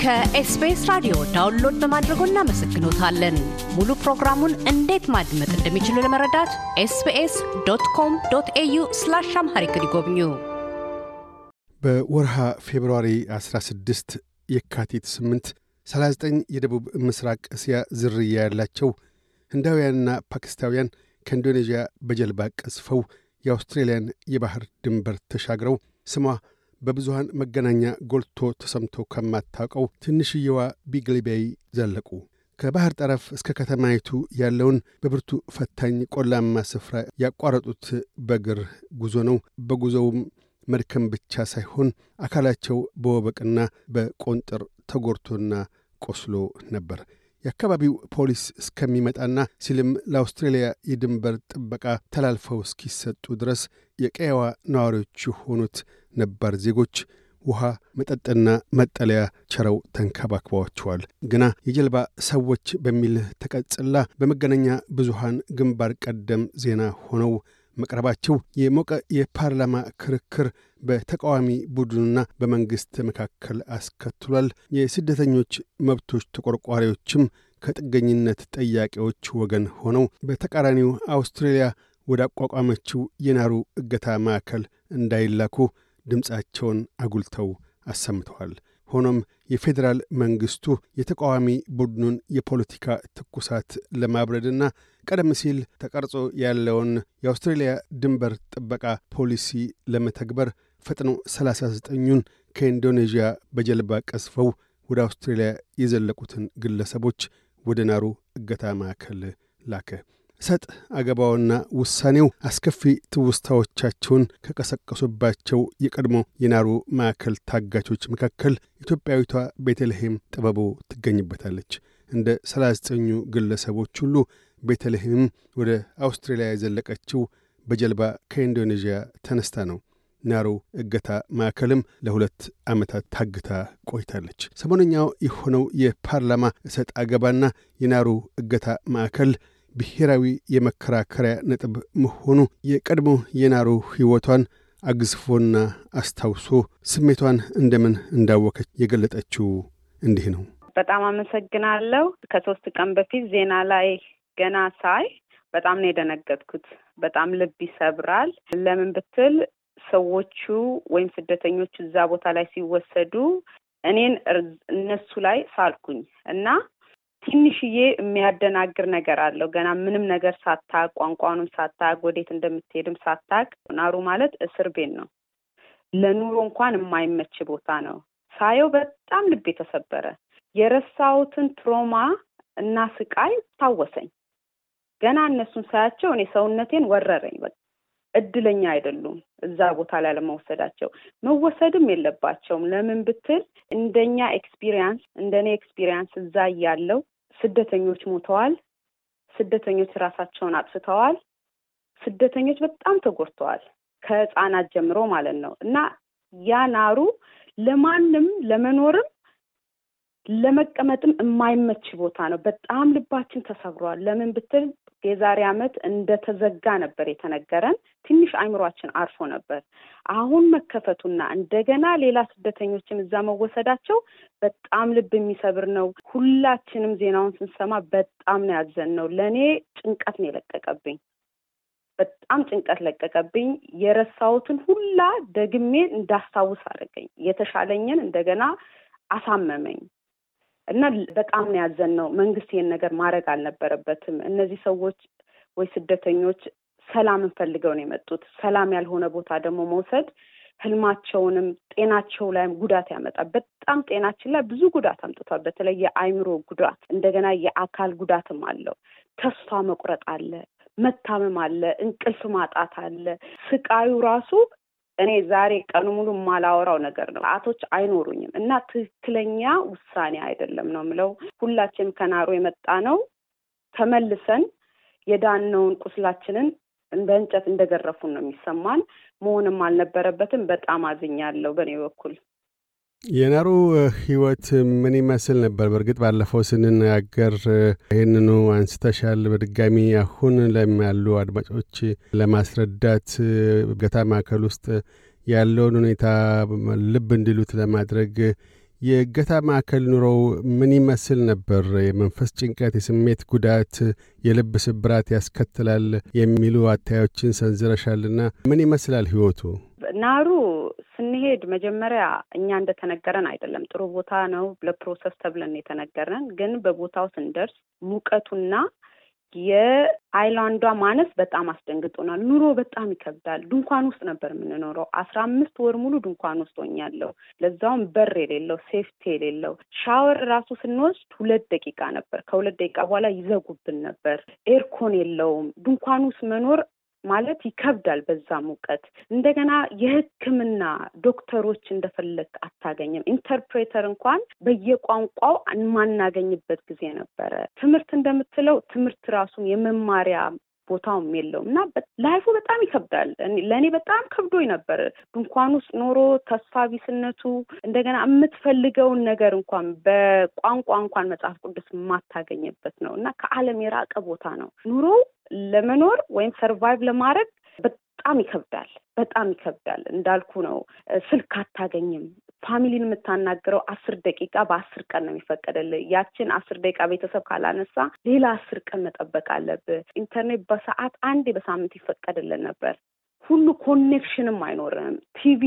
ከ SBS ራዲዮ download በማድረጎ እናመሰግኖታለን። ሙሉ ፕሮግራሙን እንዴት ማድመጥ እንደሚችሉ ለመረዳት SBS dot com dot au slash Amharic ይጎብኙ። በወርሃ February 16 የካቲት 8 39 የደቡብ ምስራቅ እስያ ዝርያ ያላቸው ህንዳውያንና ፓኪስታውያን ከኢንዶኔዥያ በጀልባ ቀዝፈው የአውስትሬልያን የባህር ድንበር ተሻግረው ስሟ በብዙሃን መገናኛ ጎልቶ ተሰምቶ ከማታውቀው ትንሽየዋ ቢግሊ ቤይ ዘለቁ። ከባህር ጠረፍ እስከ ከተማይቱ ያለውን በብርቱ ፈታኝ ቆላማ ስፍራ ያቋረጡት በእግር ጉዞ ነው። በጉዞውም መድከም ብቻ ሳይሆን አካላቸው በወበቅና በቆንጥር ተጎድቶና ቆስሎ ነበር። የአካባቢው ፖሊስ እስከሚመጣና ሲልም ለአውስትሬልያ የድንበር ጥበቃ ተላልፈው እስኪሰጡ ድረስ የቀየዋ ነዋሪዎች የሆኑት ነባር ዜጎች ውሃ፣ መጠጥና መጠለያ ቸረው ተንከባክበዋቸዋል። ግና የጀልባ ሰዎች በሚል ተቀጽላ በመገናኛ ብዙሃን ግንባር ቀደም ዜና ሆነው መቅረባቸው የሞቀ የፓርላማ ክርክር በተቃዋሚ ቡድኑና በመንግሥት መካከል አስከትሏል። የስደተኞች መብቶች ተቆርቋሪዎችም ከጥገኝነት ጠያቂዎች ወገን ሆነው በተቃራኒው አውስትሬልያ ወደ አቋቋመችው የናሩ እገታ ማዕከል እንዳይላኩ ድምፃቸውን አጉልተው አሰምተዋል። ሆኖም የፌዴራል መንግሥቱ የተቃዋሚ ቡድኑን የፖለቲካ ትኩሳት ለማብረድና ቀደም ሲል ተቀርጾ ያለውን የአውስትሬልያ ድንበር ጥበቃ ፖሊሲ ለመተግበር ፈጥኖ 39ኙን ከኢንዶኔዥያ በጀልባ ቀዝፈው ወደ አውስትሬልያ የዘለቁትን ግለሰቦች ወደ ናሩ እገታ ማዕከል ላከ። እሰጥ አገባውና ውሳኔው አስከፊ ትውስታዎቻቸውን ከቀሰቀሱባቸው የቀድሞ የናሩ ማዕከል ታጋቾች መካከል ኢትዮጵያዊቷ ቤተልሔም ጥበቡ ትገኝበታለች። እንደ 39ኙ ግለሰቦች ሁሉ ቤተልሔም ወደ አውስትራሊያ የዘለቀችው በጀልባ ከኢንዶኔዥያ ተነስታ ነው። ናሩ እገታ ማዕከልም ለሁለት ዓመታት ታግታ ቆይታለች። ሰሞነኛው የሆነው የፓርላማ እሰጥ አገባና የናሩ እገታ ማዕከል ብሔራዊ የመከራከሪያ ነጥብ መሆኑ የቀድሞ የናሩ ሕይወቷን አግዝፎና አስታውሶ ስሜቷን እንደምን እንዳወከች የገለጠችው እንዲህ ነው። በጣም አመሰግናለሁ። ከሶስት ቀን በፊት ዜና ላይ ገና ሳይ በጣም ነው የደነገጥኩት። በጣም ልብ ይሰብራል። ለምን ብትል ሰዎቹ ወይም ስደተኞቹ እዛ ቦታ ላይ ሲወሰዱ እኔን እነሱ ላይ ሳልኩኝ እና ትንሽዬ የሚያደናግር ነገር አለው። ገና ምንም ነገር ሳታቅ ቋንቋኑም ሳታቅ ወዴት እንደምትሄድም ሳታቅ ናሩ ማለት እስር ቤት ነው። ለኑሮ እንኳን የማይመች ቦታ ነው። ሳየው በጣም ልብ የተሰበረ የረሳሁትን trauma እና ስቃይ ታወሰኝ። ገና እነሱን ሳያቸው እኔ ሰውነቴን ወረረኝ። በቃ እድለኛ አይደሉም እዛ ቦታ ላይ ለመወሰዳቸው። መወሰድም የለባቸውም። ለምን ብትል እንደኛ experience እንደኔ experience እዛ እያለው ስደተኞች ሞተዋል። ስደተኞች ራሳቸውን አጥፍተዋል። ስደተኞች በጣም ተጎድተዋል፣ ከህፃናት ጀምሮ ማለት ነው። እና ያ ናሩ ለማንም ለመኖርም ለመቀመጥም የማይመች ቦታ ነው። በጣም ልባችን ተሰብሯል። ለምን ብትል የዛሬ ዓመት እንደተዘጋ ነበር የተነገረን። ትንሽ አይምሯችን አርፎ ነበር። አሁን መከፈቱና እንደገና ሌላ ስደተኞችን እዛ መወሰዳቸው በጣም ልብ የሚሰብር ነው። ሁላችንም ዜናውን ስንሰማ በጣም ነው ያዘን ነው። ለእኔ ጭንቀት ነው የለቀቀብኝ። በጣም ጭንቀት ለቀቀብኝ። የረሳሁትን ሁላ ደግሜ እንዳስታውስ አደረገኝ። የተሻለኝን እንደገና አሳመመኝ። እና በጣም ያዘን ነው። መንግስት ይሄን ነገር ማድረግ አልነበረበትም። እነዚህ ሰዎች ወይ ስደተኞች ሰላምን ፈልገው ነው የመጡት። ሰላም ያልሆነ ቦታ ደግሞ መውሰድ ህልማቸውንም ጤናቸው ላይም ጉዳት ያመጣል። በጣም ጤናችን ላይ ብዙ ጉዳት አምጥቷል። በተለይ የአይምሮ ጉዳት፣ እንደገና የአካል ጉዳትም አለው። ተስፋ መቁረጥ አለ፣ መታመም አለ፣ እንቅልፍ ማጣት አለ። ስቃዩ ራሱ እኔ ዛሬ ቀኑ ሙሉ የማላወራው ነገር ነው። ሰዓቶች አይኖሩኝም እና ትክክለኛ ውሳኔ አይደለም ነው የምለው። ሁላችንም ከናሩ የመጣ ነው ተመልሰን የዳነውን ቁስላችንን በእንጨት እንደገረፉን ነው የሚሰማን። መሆንም አልነበረበትም። በጣም አዝኛለሁ በእኔ በኩል። የናሩ ህይወት ምን ይመስል ነበር? በእርግጥ ባለፈው ስንነጋገር ይህንኑ አንስተሻል። በድጋሚ አሁን ያሉ አድማጮች ለማስረዳት ገታ ማዕከል ውስጥ ያለውን ሁኔታ ልብ እንዲሉት ለማድረግ የእገታ ማዕከል ኑሮው ምን ይመስል ነበር? የመንፈስ ጭንቀት፣ የስሜት ጉዳት፣ የልብ ስብራት ያስከትላል የሚሉ አታዮችን ሰንዝረሻልና ምን ይመስላል ህይወቱ? ናሩ ስንሄድ መጀመሪያ እኛ እንደተነገረን አይደለም። ጥሩ ቦታ ነው ለ process ተብለን የተነገረን፣ ግን በቦታው ስንደርስ ሙቀቱና የ island ዋ ማነስ በጣም አስደንግጦናል። ኑሮ በጣም ይከብዳል። ድንኳን ውስጥ ነበር የምንኖረው። አስራ አምስት ወር ሙሉ ድንኳን ውስጥ ሆኛለሁ። ለዛውም በር የሌለው safety የሌለው ሻወር ራሱ ስንወስድ ሁለት ደቂቃ ነበር። ከሁለት ደቂቃ በኋላ ይዘጉብን ነበር። aircon የለውም። ድንኳን ውስጥ መኖር ማለት ይከብዳል። በዛ ሙቀት እንደገና የሕክምና ዶክተሮች እንደፈለግ አታገኝም። ኢንተርፕሬተር እንኳን በየቋንቋው የማናገኝበት ጊዜ ነበረ። ትምህርት እንደምትለው ትምህርት ራሱን የመማሪያ ቦታውም የለውም እና ላይፉ በጣም ይከብዳል። ለእኔ በጣም ከብዶኝ ነበር። ድንኳን ውስጥ ኖሮ ተስፋ ቢስነቱ እንደገና የምትፈልገውን ነገር እንኳን በቋንቋ እንኳን መጽሐፍ ቅዱስ የማታገኝበት ነው እና ከዓለም የራቀ ቦታ ነው ኑሮው ለመኖር ወይም survive ለማድረግ በጣም ይከብዳል። በጣም ይከብዳል። እንዳልኩ ነው። ስልክ አታገኝም። family ን የምታናግረው አስር ደቂቃ በአስር ቀን ነው የሚፈቀደልህ። ያችን አስር ደቂቃ ቤተሰብ ካላነሳ ሌላ አስር ቀን መጠበቅ አለብህ። ኢንተርኔት በሰዓት አንዴ በሳምንት ይፈቀድልን ነበር። ሁሉ connection ም አይኖርም። ቲቪ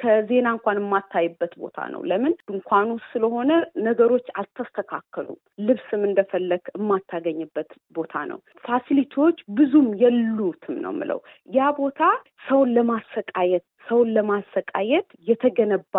ከዜና እንኳን የማታይበት ቦታ ነው። ለምን ድንኳኑ ስለሆነ ነገሮች አልተስተካከሉም። ልብስም እንደፈለግ የማታገኝበት ቦታ ነው። facility ዎች ብዙም የሉትም ነው የምለው። ያ ቦታ ሰውን ለማሰቃየት ሰውን ለማሰቃየት የተገነባ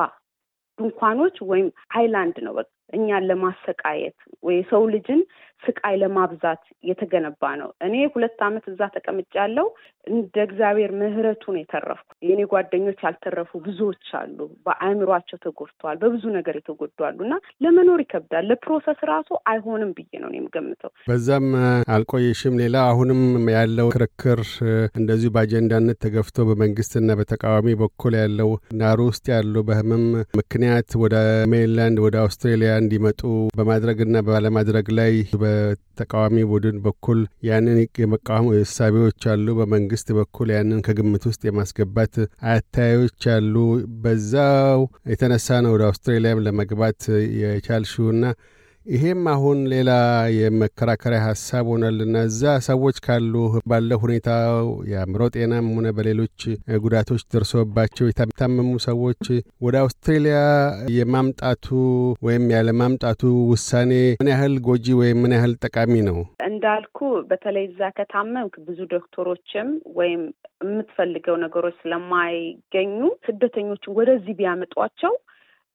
ድንኳኖች ወይም island ነው። በቃ እኛን ለማሰቃየት ወይ የሰው ልጅን ስቃይ ለማብዛት የተገነባ ነው። እኔ ሁለት ዓመት እዛ ተቀምጫለሁ። እንደ እግዚአብሔር ምሕረቱ ነው የተረፍኩ። የእኔ ጓደኞች ያልተረፉ ብዙዎች አሉ። በአእምሯቸው ተጎድተዋል። በብዙ ነገር የተጎዱ እና ለመኖር ይከብዳል። ለ process ራሱ አይሆንም ብዬ ነው የምገምተው። በዛም አልቆየሽም። ሌላ አሁንም ያለው ክርክር እንደዚሁ በአጀንዳነት ተገፍቶ በመንግስትና በተቃዋሚ በኩል ያለው ናሩ ውስጥ ያሉ በህመም ምክንያት ወደ ሜሪላንድ ወደ አውስትሬሊያ እንዲመጡ በማድረግና ባለማድረግ ላይ በተቃዋሚ ቡድን በኩል ያንን የመቃወም እሳቤዎች አሉ። በመንግስት በኩል ያንን ከግምት ውስጥ የማስገባት አታዮች አሉ። በዛው የተነሳ ነው ወደ አውስትራሊያም ለመግባት የቻልሽውና ይሄም አሁን ሌላ የመከራከሪያ ሀሳብ ሆናልና እዛ ሰዎች ካሉ ባለ ሁኔታ የአእምሮ ጤናም ሆነ በሌሎች ጉዳቶች ደርሶባቸው የታመሙ ሰዎች ወደ አውስትሬሊያ የማምጣቱ ወይም ያለማምጣቱ ውሳኔ ምን ያህል ጎጂ ወይም ምን ያህል ጠቃሚ ነው? እንዳልኩ በተለይ እዛ ከታመምክ ብዙ ዶክተሮችም ወይም የምትፈልገው ነገሮች ስለማይገኙ ስደተኞችን ወደዚህ ቢያመጧቸው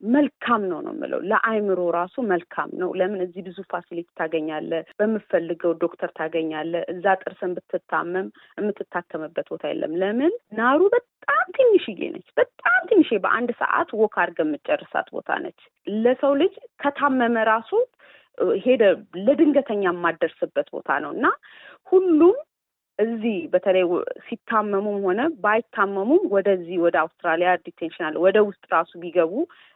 መልካም ነው ነው የምለው። ለአይምሮ ራሱ መልካም ነው። ለምን እዚህ ብዙ facility ታገኛለህ፣ በምፈልገው ዶክተር ታገኛለህ። እዛ ጥርስን ብትታመም የምትታከምበት ቦታ የለም። ለምን ናሩ በጣም ትንሽዬ ነች። በጣም ትንሽ በአንድ ሰዓት walk አድርገህ የምትጨርሳት ቦታ ነች። ለሰው ልጅ ከታመመ ራሱ ሄደ ለድንገተኛ የማደርስበት ቦታ ነው እና ሁሉም እዚህ በተለይ ሲታመሙም ሆነ ባይታመሙም ወደዚህ ወደ አውስትራሊያ detention አለ ወደ ውስጥ ራሱ ቢገቡ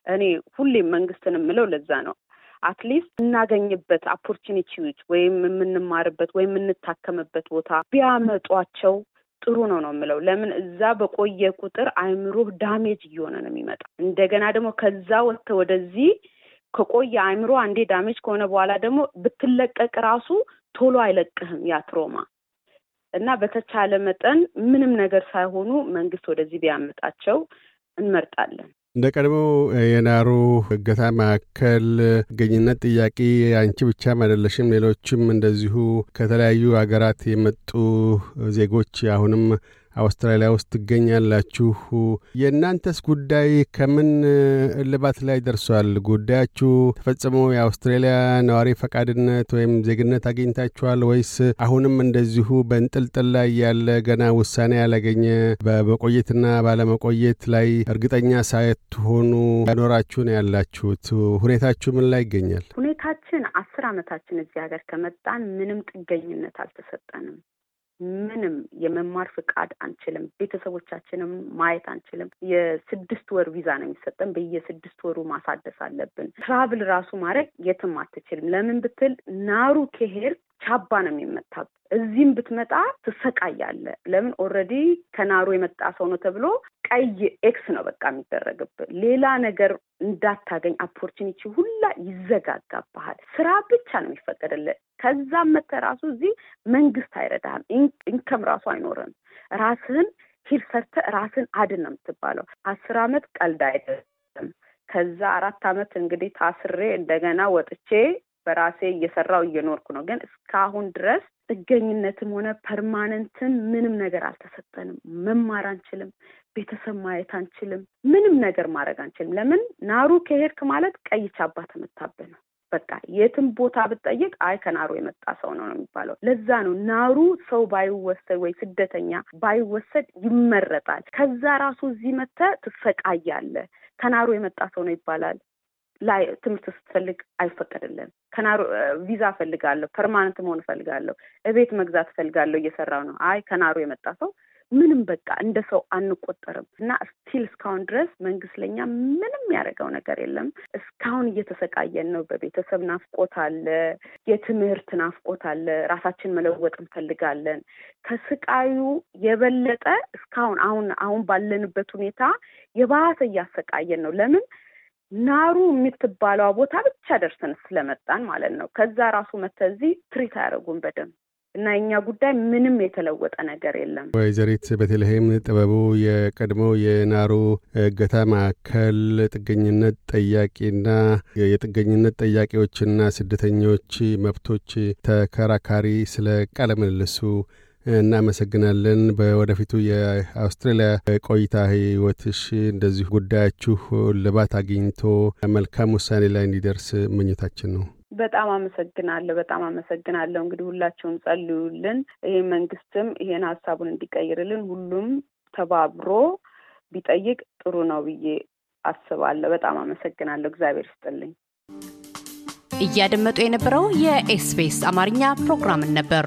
እኔ ሁሌም መንግስትን የምለው ለዛ ነው። at least እናገኝበት opportunity ዎች ወይም የምንማርበት ወይም የምንታከምበት ቦታ ቢያመጧቸው ጥሩ ነው ነው የምለው። ለምን እዛ በቆየ ቁጥር አይምሮህ damage እየሆነ ነው የሚመጣ። እንደገና ደግሞ ከዛ ወጥተህ ወደዚህ ከቆየ አይምሮ አንዴ damage ከሆነ በኋላ ደግሞ ብትለቀቅ ራሱ ቶሎ አይለቅህም ያ ትሮማ እና በተቻለ መጠን ምንም ነገር ሳይሆኑ መንግስት ወደዚህ ቢያመጣቸው እንመርጣለን። እንደ ቀድሞ የናሩ እገታ ማዕከል ጥገኝነት ጥያቄ አንቺ ብቻም አይደለሽም። ሌሎችም እንደዚሁ ከተለያዩ ሀገራት የመጡ ዜጎች አሁንም አውስትራሊያ ውስጥ ትገኛላችሁ። የእናንተስ ጉዳይ ከምን እልባት ላይ ደርሷል? ጉዳያችሁ ተፈጽሞ የአውስትራሊያ ነዋሪ ፈቃድነት ወይም ዜግነት አግኝታችኋል ወይስ አሁንም እንደዚሁ በንጥልጥል ላይ ያለ ገና ውሳኔ ያላገኘ በመቆየትና ባለመቆየት ላይ እርግጠኛ ሳትሆኑ ያኖራችሁ ነው ያላችሁት? ሁኔታችሁ ምን ላይ ይገኛል? ሁኔታችን አስር ዓመታችን እዚህ ሀገር ከመጣን ምንም ጥገኝነት አልተሰጠንም። ምንም የመማር ፍቃድ አንችልም። ቤተሰቦቻችንም ማየት አንችልም። የስድስት ወር ቪዛ ነው የሚሰጠን። በየስድስት ወሩ ማሳደስ አለብን። ትራቭል ራሱ ማድረግ የትም አትችልም። ለምን ብትል ናሩ ከሄድክ ቻባ ነው የሚመታብህ። እዚህም ብትመጣ ትሰቃያለህ። ለምን already ከናሩ የመጣ ሰው ነው ተብሎ ቀይ X ነው በቃ የሚደረግብህ። ሌላ ነገር እንዳታገኝ opportunity ሁላ ይዘጋጋብሃል። ስራ ብቻ ነው የሚፈቀድልህ። ከዛም መተህ ራሱ እዚህ መንግስት አይረዳህም። income ራሱ አይኖርም። ራስህን heal ሰርተህ ራስህን አድን ነው የምትባለው። አስር አመት ቀልድ አይደለም። ከዛ አራት አመት እንግዲህ ታስሬ እንደገና ወጥቼ በራሴ እየሰራው እየኖርኩ ነው። ግን እስካሁን ድረስ ጥገኝነትም ሆነ permanent ን ምንም ነገር አልተሰጠንም። መማር አንችልም። ቤተሰብ ማየት አንችልም። ምንም ነገር ማድረግ አንችልም። ለምን ናሩ ከሄድክ ማለት ቀይ ቻባ ተመታብህ ነው። በቃ የትም ቦታ ብትጠይቅ አይ ከናሩ የመጣ ሰው ነው ነው የሚባለው። ለዛ ነው ናሩ ሰው ባይወሰድ ወይ ስደተኛ ባይወሰድ ይመረጣል። ከዛ ራሱ እዚህ መተህ ትሰቃያለህ። ከናሩ የመጣ ሰው ነው ይባላል። ላይ ትምህርት ስትፈልግ አይፈቀድልን። ከናሩ ቪዛ እፈልጋለሁ፣ permanent መሆን እፈልጋለሁ፣ እቤት መግዛት እፈልጋለሁ፣ እየሰራው ነው። አይ ከናሩ የመጣ ሰው ምንም በቃ እንደ ሰው አንቆጠርም። እና still እስካሁን ድረስ መንግስት ለኛ ምንም ያደረገው ነገር የለም። እስካሁን እየተሰቃየን ነው። በቤተሰብ ናፍቆት አለ፣ የትምህርት ናፍቆት አለ። ራሳችን መለወጥ እንፈልጋለን። ከስቃዩ የበለጠ እስካሁን አሁን አሁን ባለንበት ሁኔታ የባሰ እያሰቃየን ነው። ለምን ናሩ የምትባለዋ ቦታ ብቻ ደርሰን ስለመጣን ማለት ነው። ከዛ ራሱ መተህ እዚህ ትሪት አያደርጉም በደንብ እና የኛ ጉዳይ ምንም የተለወጠ ነገር የለም። ወይዘሪት ቤተልሔም ጥበቡ የቀድሞው የናሩ እገታ ማዕከል ጥገኝነት ጠያቂና የጥገኝነት ጠያቂዎችና ስደተኞች መብቶች ተከራካሪ፣ ስለ ቃለ ምልልሱ እናመሰግናለን። በወደፊቱ የአውስትራሊያ ቆይታ ህይወትሽ እንደዚሁ ጉዳያችሁ ልባት አግኝቶ መልካም ውሳኔ ላይ እንዲደርስ ምኞታችን ነው። በጣም አመሰግናለሁ። በጣም አመሰግናለሁ። እንግዲህ ሁላችሁም ጸልዩልን። ይህ መንግስትም ይሄን ሀሳቡን እንዲቀይርልን ሁሉም ተባብሮ ቢጠይቅ ጥሩ ነው ብዬ አስባለሁ። በጣም አመሰግናለሁ። እግዚአብሔር ይስጥልኝ። እያደመጡ የነበረው የ SBS አማርኛ ፕሮግራምን ነበር።